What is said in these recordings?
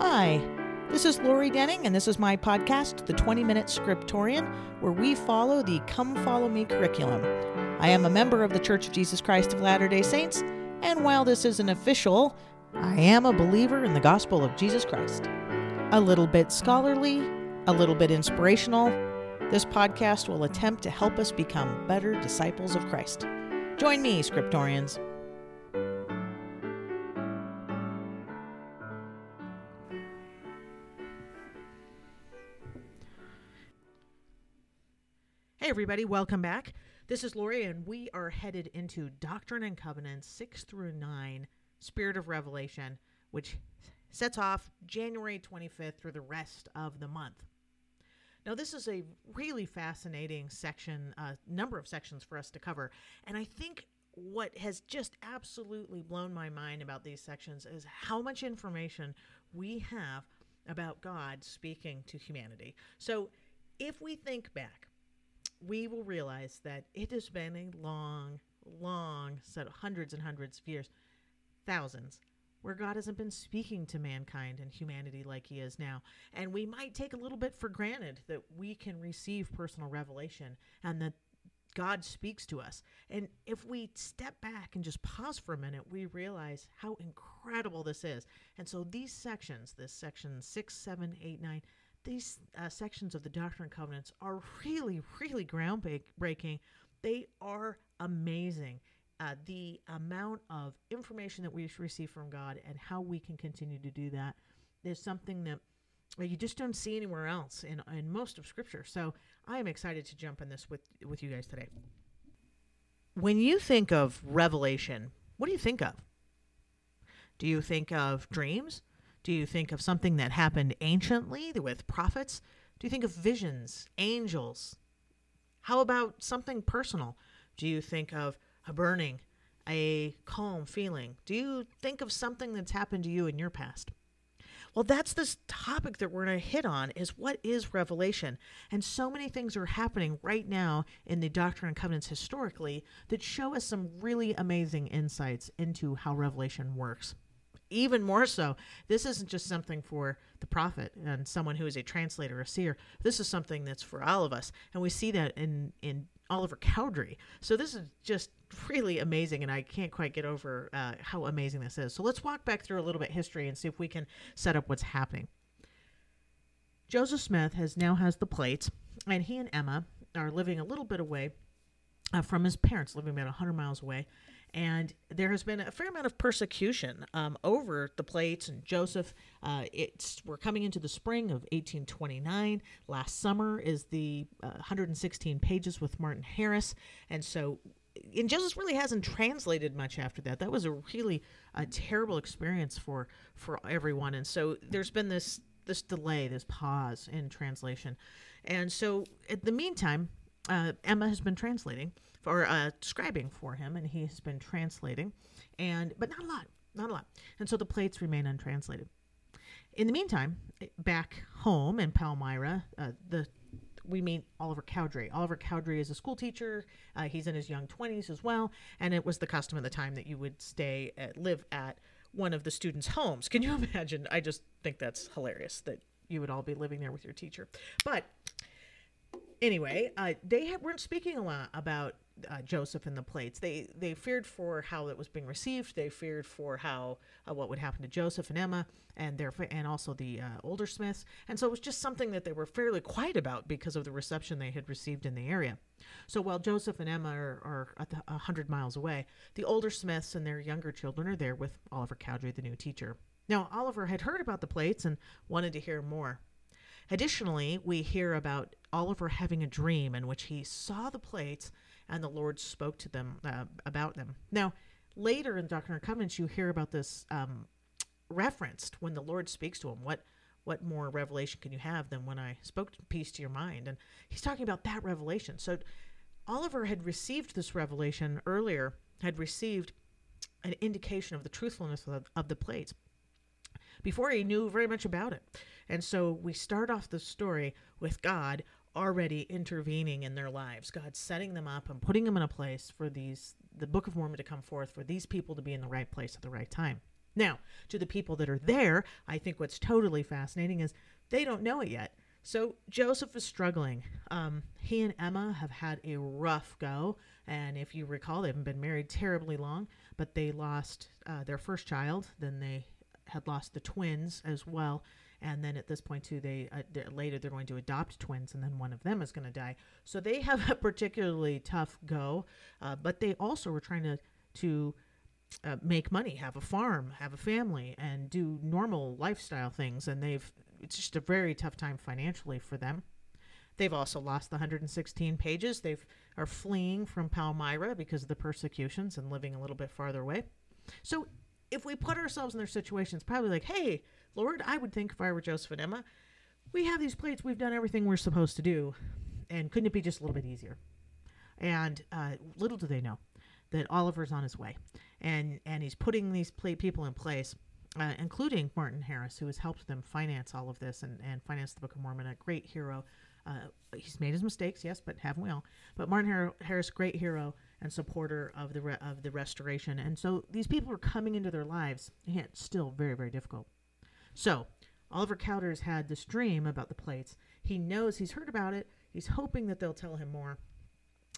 Hi, this is Lori Denning, and this is my podcast, The 20 Minute Scriptorian, where we follow the Come Follow Me curriculum. I am a member of The Church of Jesus Christ of Latter day Saints, and while this isn't official, I am a believer in the gospel of Jesus Christ. A little bit scholarly, a little bit inspirational, this podcast will attempt to help us become better disciples of Christ. Join me, Scriptorians. Everybody, welcome back. This is Lori, and we are headed into Doctrine and Covenants 6 through 9, Spirit of Revelation, which sets off January 25th through the rest of the month. Now, this is a really fascinating section, uh, number of sections for us to cover. And I think what has just absolutely blown my mind about these sections is how much information we have about God speaking to humanity. So, if we think back, we will realize that it has been a long, long set of hundreds and hundreds of years, thousands, where God hasn't been speaking to mankind and humanity like He is now. And we might take a little bit for granted that we can receive personal revelation and that God speaks to us. And if we step back and just pause for a minute, we realize how incredible this is. And so these sections, this section six, seven, eight, nine, these uh, sections of the Doctrine and Covenants are really, really groundbreaking. They are amazing. Uh, the amount of information that we receive from God and how we can continue to do that is something that you just don't see anywhere else in, in most of Scripture. So I am excited to jump in this with, with you guys today. When you think of revelation, what do you think of? Do you think of dreams? Do you think of something that happened anciently with prophets? Do you think of visions, angels? How about something personal? Do you think of a burning, a calm feeling? Do you think of something that's happened to you in your past? Well, that's this topic that we're going to hit on is what is revelation? And so many things are happening right now in the Doctrine and Covenants historically that show us some really amazing insights into how revelation works even more so, this isn't just something for the prophet and someone who is a translator, a seer. This is something that's for all of us, and we see that in in Oliver Cowdery. So this is just really amazing, and I can't quite get over uh, how amazing this is. So let's walk back through a little bit history and see if we can set up what's happening. Joseph Smith has now has the plates, and he and Emma are living a little bit away uh, from his parents, living about 100 miles away and there has been a fair amount of persecution um, over the plates and Joseph. Uh, it's we're coming into the spring of 1829. Last summer is the uh, 116 pages with Martin Harris, and so and Joseph really hasn't translated much after that. That was a really a terrible experience for for everyone, and so there's been this this delay, this pause in translation, and so in the meantime, uh, Emma has been translating or uh, scribing for him, and he has been translating, and but not a lot, not a lot, and so the plates remain untranslated. In the meantime, back home in Palmyra, uh, the we meet Oliver Cowdery. Oliver Cowdery is a school teacher. Uh, he's in his young 20s as well, and it was the custom at the time that you would stay at, live at one of the students' homes. Can you imagine? I just think that's hilarious that you would all be living there with your teacher. But anyway, uh, they weren't speaking a lot about uh, Joseph and the plates. They they feared for how it was being received. They feared for how uh, what would happen to Joseph and Emma and their and also the uh, older Smiths. And so it was just something that they were fairly quiet about because of the reception they had received in the area. So while Joseph and Emma are, are a hundred miles away, the older Smiths and their younger children are there with Oliver Cowdery, the new teacher. Now Oliver had heard about the plates and wanted to hear more. Additionally, we hear about Oliver having a dream in which he saw the plates and the Lord spoke to them uh, about them. Now, later in Doctrine and Covenants, you hear about this um, referenced when the Lord speaks to him. What what more revelation can you have than when I spoke peace to your mind? And he's talking about that revelation. So Oliver had received this revelation earlier, had received an indication of the truthfulness of, of the plates before he knew very much about it. And so we start off the story with God already intervening in their lives. God setting them up and putting them in a place for these the Book of Mormon to come forth for these people to be in the right place at the right time. Now, to the people that are there, I think what's totally fascinating is they don't know it yet. So Joseph is struggling. Um, he and Emma have had a rough go, and if you recall, they haven't been married terribly long, but they lost uh, their first child. Then they had lost the twins as well, and then at this point too, they uh, they're- later they're going to adopt twins, and then one of them is going to die. So they have a particularly tough go, uh, but they also were trying to to uh, make money, have a farm, have a family, and do normal lifestyle things. And they've it's just a very tough time financially for them. They've also lost the 116 pages. They've are fleeing from Palmyra because of the persecutions and living a little bit farther away. So if we put ourselves in their situations, probably like, hey, Lord, I would think if I were Joseph and Emma, we have these plates, we've done everything we're supposed to do, and couldn't it be just a little bit easier? And uh, little do they know that Oliver's on his way, and and he's putting these pla people in place, uh, including Martin Harris, who has helped them finance all of this and and finance the Book of Mormon, a great hero. Uh, he's made his mistakes, yes, but haven't we all? But Martin Har- Harris, great hero and supporter of the re- of the restoration, and so these people are coming into their lives, and it's still very very difficult. So Oliver Cowdery's had this dream about the plates. He knows he's heard about it. He's hoping that they'll tell him more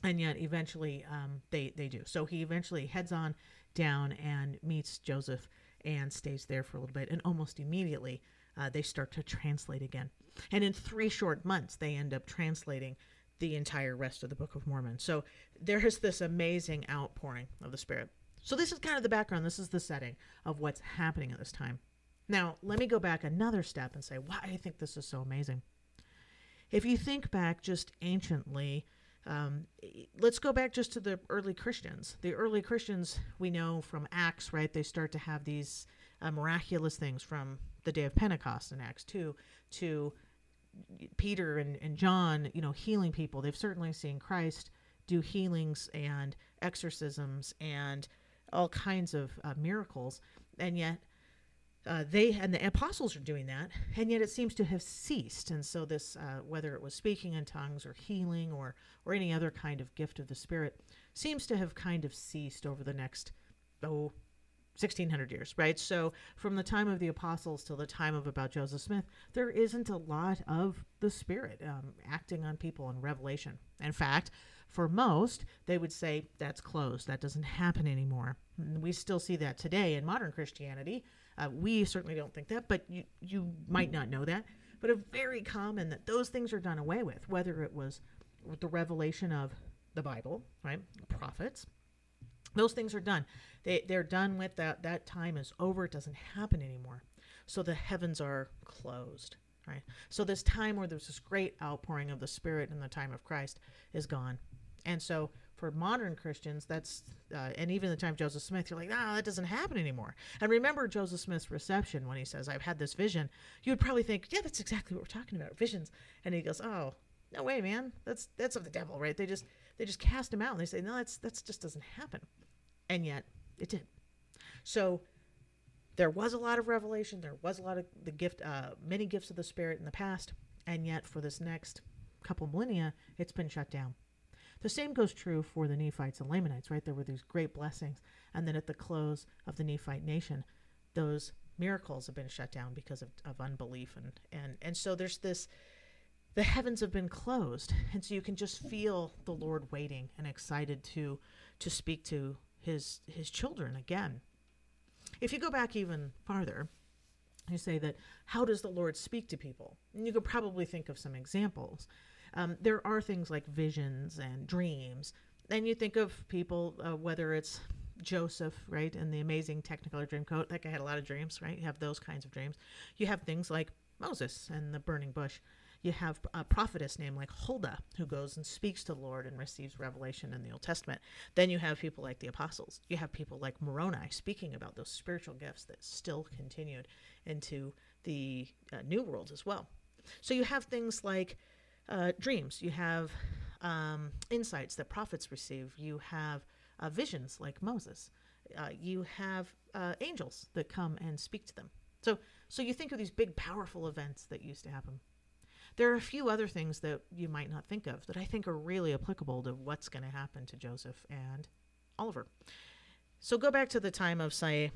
and yet eventually um, they they do. So he eventually heads on down and meets Joseph and stays there for a little bit, and almost immediately uh, they start to translate again. And in three short months, they end up translating the entire rest of the Book of Mormon. So there is this amazing outpouring of the Spirit. So this is kind of the background. This is the setting of what's happening at this time. Now let me go back another step and say why I think this is so amazing. If you think back just anciently, um, let's go back just to the early Christians. The early Christians, we know from Acts, right? They start to have these uh, miraculous things from the day of Pentecost in Acts 2 to Peter and, and John, you know, healing people. They've certainly seen Christ do healings and exorcisms and all kinds of uh, miracles. And yet, uh, they and the apostles are doing that, and yet it seems to have ceased. And so, this, uh, whether it was speaking in tongues or healing or or any other kind of gift of the Spirit, seems to have kind of ceased over the next oh 1600 years, right? So, from the time of the apostles till the time of about Joseph Smith, there isn't a lot of the Spirit um, acting on people in Revelation. In fact, for most, they would say that's closed. That doesn't happen anymore. We still see that today in modern Christianity. Uh, we certainly don't think that, but you, you might not know that. But it's very common that those things are done away with, whether it was the revelation of the Bible, right? Prophets, those things are done. They they're done with that. That time is over. It doesn't happen anymore. So the heavens are closed, right? So this time where there's this great outpouring of the Spirit in the time of Christ is gone. And so for modern Christians, that's uh, and even the time of Joseph Smith, you're like, ah, that doesn't happen anymore. And remember Joseph Smith's reception when he says, "I've had this vision." You would probably think, yeah, that's exactly what we're talking about, visions. And he goes, oh, no way, man, that's that's of the devil, right? They just they just cast him out and they say, no, that's that's just doesn't happen. And yet it did. So there was a lot of revelation. There was a lot of the gift, uh, many gifts of the Spirit in the past, and yet for this next couple millennia, it's been shut down. The same goes true for the Nephites and Lamanites, right? There were these great blessings, and then at the close of the Nephite nation, those miracles have been shut down because of, of unbelief, and and and so there's this. The heavens have been closed, and so you can just feel the Lord waiting and excited to to speak to his his children again. If you go back even farther, you say that how does the Lord speak to people? And you could probably think of some examples. Um, there are things like visions and dreams, and you think of people, uh, whether it's Joseph, right, and the amazing Technicolor Dreamcoat. That guy had a lot of dreams, right? You have those kinds of dreams. You have things like Moses and the burning bush. You have a prophetess named like Huldah who goes and speaks to the Lord and receives revelation in the Old Testament. Then you have people like the apostles. You have people like Moroni speaking about those spiritual gifts that still continued into the uh, New World as well. So you have things like uh, dreams. You have um, insights that prophets receive. You have uh, visions like Moses. Uh, you have uh, angels that come and speak to them. So, so you think of these big, powerful events that used to happen. There are a few other things that you might not think of that I think are really applicable to what's going to happen to Joseph and Oliver. So go back to the time of, say,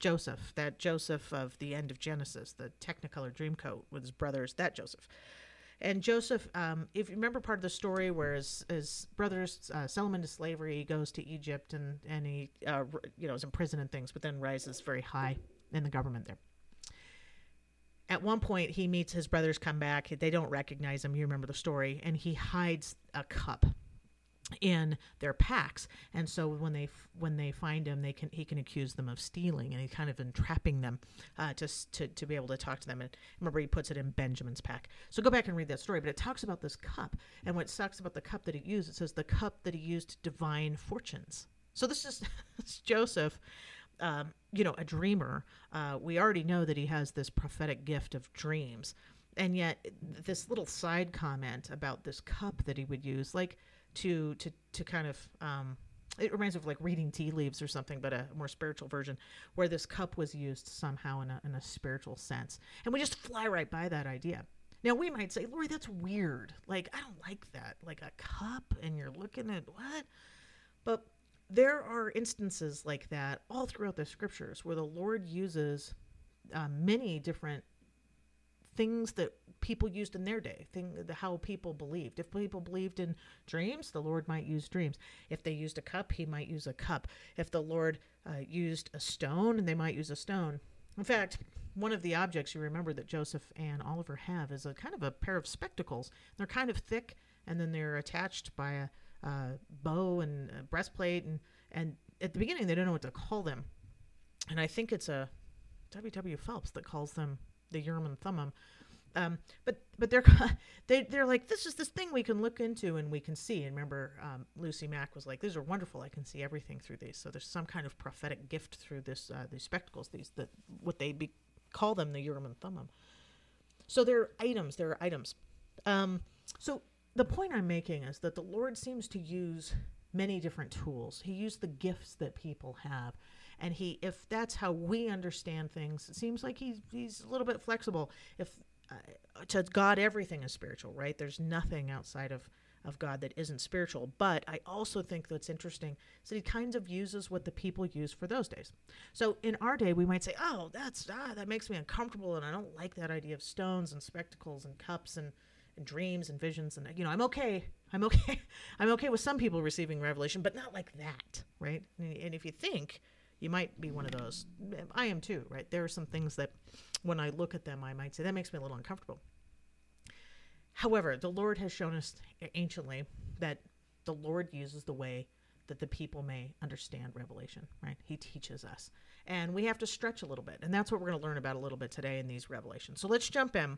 Joseph, that Joseph of the end of Genesis, the Technicolor Dreamcoat with his brothers, that Joseph. And Joseph, um, if you remember part of the story where his, his brothers uh, sell him into slavery, he goes to Egypt and, and he, uh, you know, is imprisoned and things, but then rises very high in the government there. At one point, he meets his brothers come back. They don't recognize him. You remember the story. And he hides a cup in their packs. And so when they when they find him they can he can accuse them of stealing and he kind of entrapping them uh, to, to to be able to talk to them. And remember he puts it in benjamin's pack. So go back and read that story but it talks about this cup. And what sucks about the cup that he used it says the cup that he used to divine fortunes. So this is joseph um, you know a dreamer. Uh, we already know that he has this prophetic gift of dreams. And yet this little side comment about this cup that he would use like to to to kind of um, it reminds me of like reading tea leaves or something, but a more spiritual version, where this cup was used somehow in a, in a spiritual sense. And we just fly right by that idea. Now, we might say, Lori, that's weird. Like, I don't like that. Like a cup, and you're looking at what? But there are instances like that all throughout the scriptures where the Lord uses uh, many different things that people used in their day, thing, how people believed. If people believed in dreams, the Lord might use dreams. If they used a cup, he might use a cup. If the Lord uh, used a stone, they might use a stone. In fact, one of the objects you remember that Joseph and Oliver have is a kind of a pair of spectacles. They're kind of thick, and then they're attached by a, a bow and a breastplate. And, and at the beginning, they don't know what to call them. And I think it's a W.W. Phelps that calls them the Urim and Thummim. Um, but but they're they they're like this is this thing we can look into and we can see. And remember, um, Lucy Mack was like, "These are wonderful. I can see everything through these." So there's some kind of prophetic gift through this uh, these spectacles. These the what they be, call them the Urim and Thummim. So they're items. There are items. Um, so the point I'm making is that the Lord seems to use many different tools. He used the gifts that people have and he if that's how we understand things it seems like he's he's a little bit flexible if uh, to god everything is spiritual right? There's nothing outside of of god that isn't spiritual. But i also think that's interesting is that he kind of uses what the people use for those days. So in our day we might say oh that's ah that makes me uncomfortable and i don't like that idea of stones and spectacles and cups and and dreams and visions and you know i'm okay i'm okay i'm okay with some people receiving revelation but not like that right? And if you think you might be one of those. I am too, right? There are some things that when I look at them, I might say, that makes me a little uncomfortable. However, the Lord has shown us anciently that the Lord uses the way that the people may understand revelation, right? He teaches us. And we have to stretch a little bit. And that's what we're going to learn about a little bit today in these revelations. So let's jump in.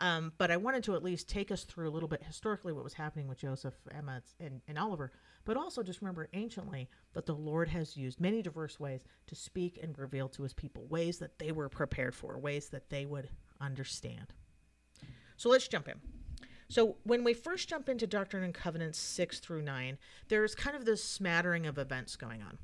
Um, but I wanted to at least take us through a little bit historically what was happening with Joseph, Emma, and, and Oliver but also just remember anciently that the Lord has used many diverse ways to speak and reveal to his people, ways that they were prepared for, ways that they would understand. So let's jump in. So, when we first jump into Doctrine and Covenants 6 through 9, there's kind of this smattering of events going on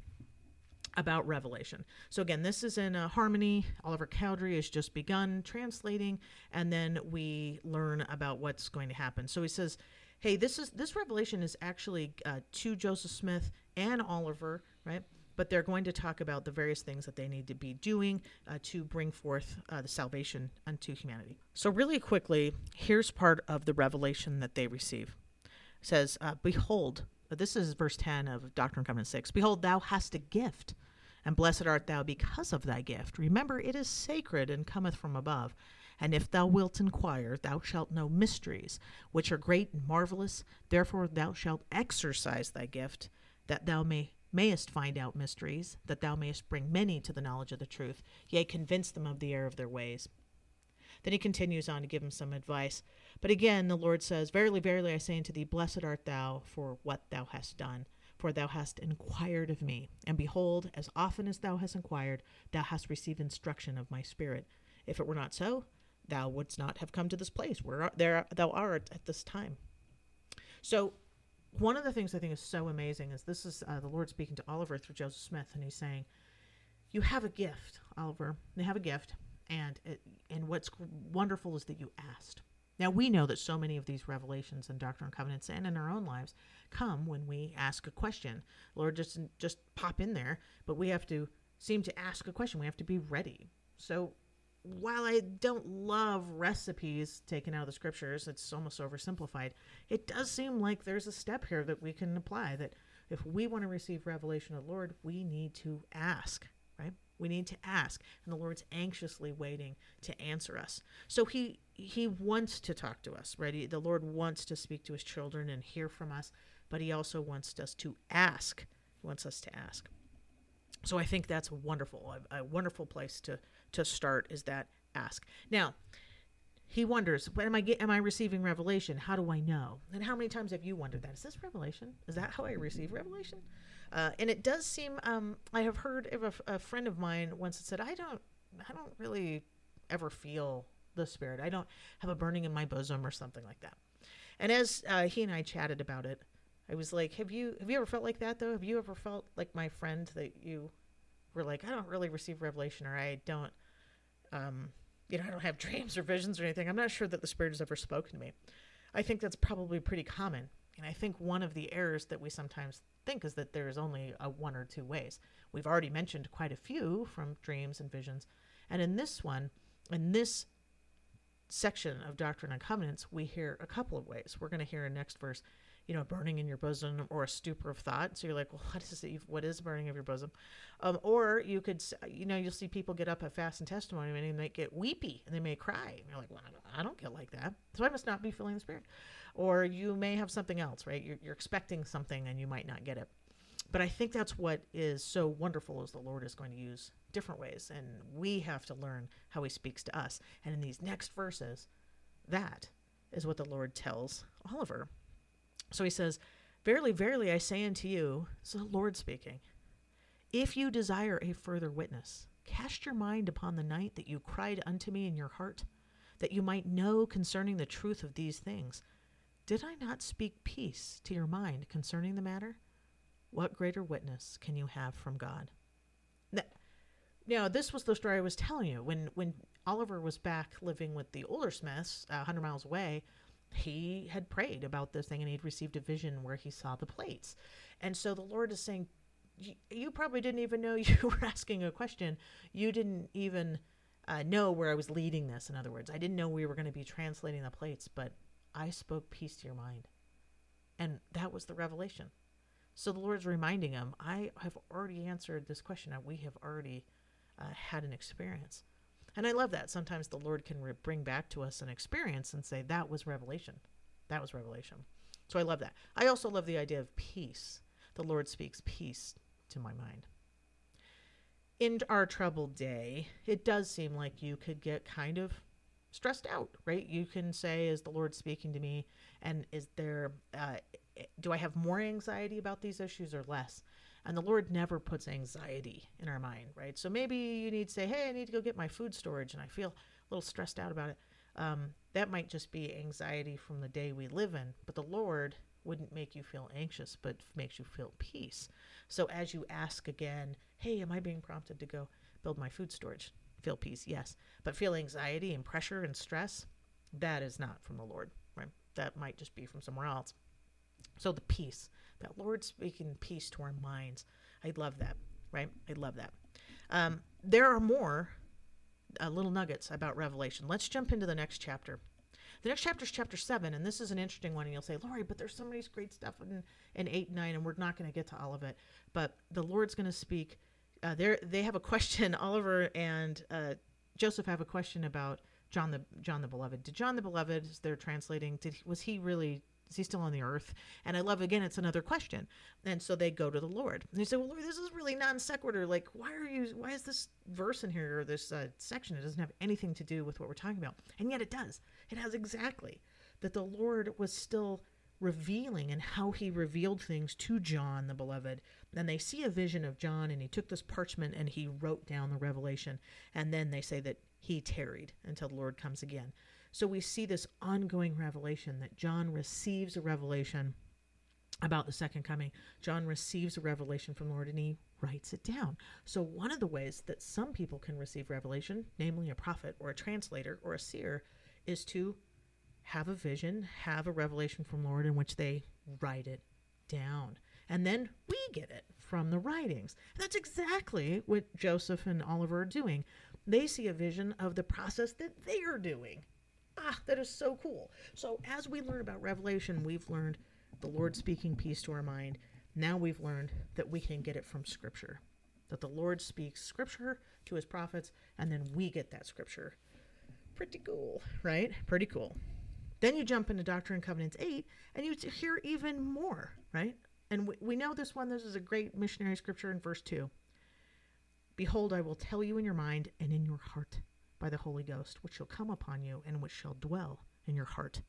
about Revelation. So, again, this is in a Harmony. Oliver Cowdery has just begun translating, and then we learn about what's going to happen. So, he says, hey, this is this revelation is actually uh, to Joseph Smith and Oliver, right? But they're going to talk about the various things that they need to be doing uh, to bring forth uh, the salvation unto humanity. So, really quickly, here's part of the revelation that they receive. It says, uh, "Behold, this is verse ten of Doctrine and Covenants six. Behold, thou hast a gift." And blessed art thou because of thy gift. Remember, it is sacred and cometh from above. And if thou wilt inquire, thou shalt know mysteries, which are great and marvelous. Therefore thou shalt exercise thy gift, that thou may mayest find out mysteries, that thou mayest bring many to the knowledge of the truth, yea, convince them of the error of their ways. Then he continues on to give him some advice. But again, the Lord says, Verily, verily, I say unto thee, Blessed art thou for what thou hast done, for thou hast inquired of me. And behold, as often as thou hast inquired, thou hast received instruction of my spirit. If it were not so, thou wouldst not have come to this place where there thou art at this time. So, one of the things I think is so amazing is this is uh, the Lord speaking to Oliver through Joseph Smith, and he's saying, "You have a gift, Oliver. They have a gift, and it, and what's wonderful is that you asked." Now we know that so many of these revelations and Doctrine and Covenants and in our own lives come when we ask a question. Lord, just just pop in there, but we have to seem to ask a question. We have to be ready. So while I don't love recipes taken out of the scriptures, it's almost oversimplified. It does seem like there's a step here that we can apply that if we want to receive revelation of the Lord, we need to ask, right? We need to ask, and the Lord's anxiously waiting to answer us. So he he wants to talk to us, right? The Lord wants to speak to his children and hear from us, but he also wants us to ask. He wants us to ask. So I think that's wonderful. A, a wonderful place to to start is that ask. Now, he wonders, am I get, am I receiving revelation? How do I know? And how many times have you wondered that? Is this revelation? Is that how I receive revelation? Uh, and it does seem um, I have heard of a, a, friend of mine once that said, I don't I don't really ever feel the spirit. I don't have a burning in my bosom or something like that. And as uh, he and I chatted about it, I was like, "Have you have you ever felt like that though? Have you ever felt like my friend that you were like, I don't really receive revelation, or I don't, um, you know, I don't have dreams or visions or anything. I'm not sure that the Spirit has ever spoken to me. I think that's probably pretty common. And I think one of the errors that we sometimes think is that there is only a one or two ways. We've already mentioned quite a few from dreams and visions. And in this one, in this section of Doctrine and Covenants, we hear a couple of ways. We're going to hear in next verse you know, burning in your bosom or a stupor of thought. So you're like, well, what is it? What is burning of your bosom? Um, or you could, you know, you'll see people get up at fast and testimony and they may get weepy and they may cry. And you're like, well, I don't get like that. So I must not be feeling the spirit. Or you may have something else, right? You're, you're expecting something and you might not get it. But I think that's what is so wonderful is the Lord is going to use different ways. And we have to learn how he speaks to us. And in these next verses, that is what the Lord tells Oliver so he says, Verily, verily, I say unto you, it's the Lord speaking, if you desire a further witness, cast your mind upon the night that you cried unto me in your heart, that you might know concerning the truth of these things. Did I not speak peace to your mind concerning the matter? What greater witness can you have from God? Now, this was the story I was telling you. When when Oliver was back living with the older Smiths, uh, 100 miles away, he had prayed about this thing and he'd received a vision where he saw the plates. And so the Lord is saying, You probably didn't even know you were asking a question. You didn't even uh, know where I was leading this. In other words, I didn't know we were going to be translating the plates, but I spoke peace to your mind. And that was the revelation. So the Lord's reminding him, I have already answered this question. We have already uh, had an experience. And I love that. Sometimes the Lord can re- bring back to us an experience and say, that was revelation. That was revelation. So I love that. I also love the idea of peace. The Lord speaks peace to my mind. In our troubled day, it does seem like you could get kind of stressed out, right? You can say, Is the Lord speaking to me? And is there, uh, do I have more anxiety about these issues or less? And the Lord never puts anxiety in our mind, right? So maybe you need to say, hey, I need to go get my food storage and I feel a little stressed out about it. Um, that might just be anxiety from the day we live in. But the Lord wouldn't make you feel anxious, but makes you feel peace. So as you ask again, hey, am I being prompted to go build my food storage? Feel peace, yes. But feel anxiety and pressure and stress, that is not from the Lord, right? That might just be from somewhere else. So the peace that Lord speaking peace to our minds. I love that, right? I love that. Um, there are more uh, little nuggets about Revelation. Let's jump into the next chapter. The next chapter is chapter seven, and this is an interesting one. And you'll say, Lori, but there's so many great stuff in, in eight and nine, and we're not going to get to all of it. But the Lord's going to speak. Uh, they have a question. Oliver and uh, Joseph have a question about John the John the Beloved. Did John the Beloved, they're translating, did was he really is he still on the earth? And I love again, it's another question. And so they go to the Lord. And they say, Well, Lord, this is really non sequitur. Like, why are you? Why is this verse in here or this uh, section? It doesn't have anything to do with what we're talking about, and yet it does. It has exactly that the Lord was still revealing and how he revealed things to John the beloved. And they see a vision of John, and he took this parchment and he wrote down the revelation. And then they say that he tarried until the Lord comes again. So we see this ongoing revelation that John receives a revelation about the second coming. John receives a revelation from Lord and he writes it down. So, one of the ways that some people can receive revelation, namely a prophet or a translator or a seer, is to have a vision, have a revelation from Lord in which they write it down. And then we get it from the writings. That's exactly what Joseph and Oliver are doing. They see a vision of the process that they are doing. Ah, that is so cool. So, as we learn about Revelation, we've learned the Lord speaking peace to our mind. Now we've learned that we can get it from Scripture, that the Lord speaks Scripture to his prophets, and then we get that Scripture. Pretty cool, right? Pretty cool. Then you jump into Doctrine and Covenants 8, and you hear even more, right? And we, we know this one, this is a great missionary scripture in verse 2. Behold, I will tell you in your mind and in your heart by the Holy Ghost, which shall come upon you and which shall dwell in your heart.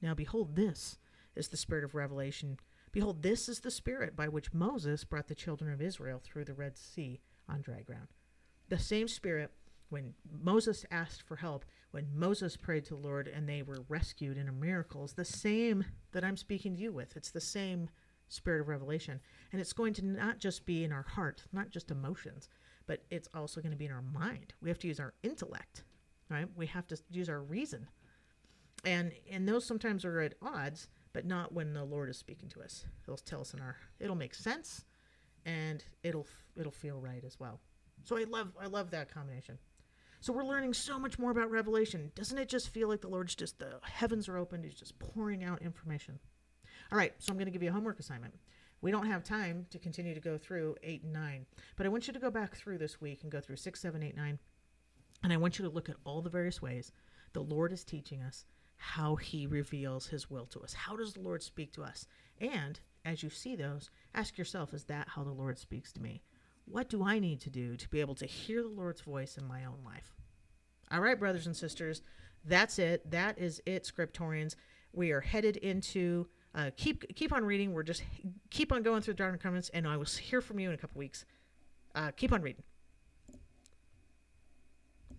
Now, behold, this is the spirit of revelation. Behold, this is the spirit by which Moses brought the children of Israel through the Red Sea on dry ground. The same spirit when Moses asked for help, when Moses prayed to the Lord and they were rescued in a miracle, is the same that I'm speaking to you with. It's the same spirit of revelation. And it's going to not just be in our heart, not just emotions, but it's also going to be in our mind. We have to use our intellect, right? We have to use our reason. And and those sometimes are at odds, but not when the Lord is speaking to us. He'll tell us in our it'll make sense and it'll it'll feel right as well. So I love I love that combination. So we're learning so much more about Revelation. Doesn't it just feel like the Lord's just the heavens are open, he's just pouring out information. All right, so I'm going to give you a homework assignment. We don't have time to continue to go through 8 and 9, but I want you to go back through this week and go through 6, 7, 8, 9. And I want you to look at all the various ways the Lord is teaching us how he reveals his will to us. How does the Lord speak to us? And as you see those, ask yourself, is that how the Lord speaks to me? What do I need to do to be able to hear the Lord's voice in my own life? All right, brothers and sisters, that's it. That is it, scriptorians. We are headed into uh, keep keep on reading. We're just keep on going through the Doctrine and Covenants, and I will hear from you in a couple weeks. Uh, keep on reading.